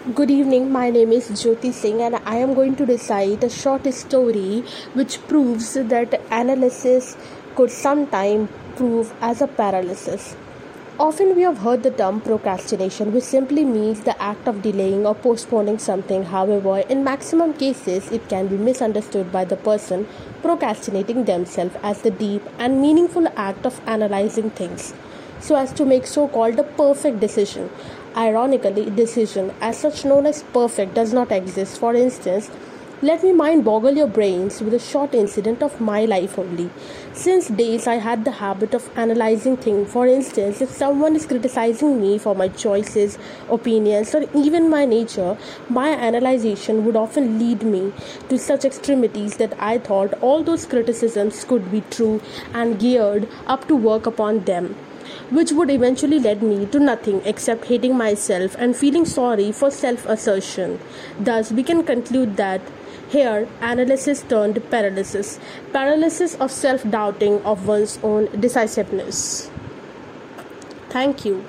Good evening, my name is Jyoti Singh, and I am going to recite a short story which proves that analysis could sometimes prove as a paralysis. Often we have heard the term procrastination, which simply means the act of delaying or postponing something. However, in maximum cases, it can be misunderstood by the person procrastinating themselves as the deep and meaningful act of analyzing things so as to make so called a perfect decision. Ironically, decision, as such known as perfect, does not exist. For instance, let me mind boggle your brains with a short incident of my life only. Since days I had the habit of analyzing things. For instance, if someone is criticizing me for my choices, opinions, or even my nature, my analyzation would often lead me to such extremities that I thought all those criticisms could be true and geared up to work upon them which would eventually lead me to nothing except hating myself and feeling sorry for self assertion. Thus, we can conclude that here, analysis turned paralysis, paralysis of self doubting of one's own decisiveness. Thank you.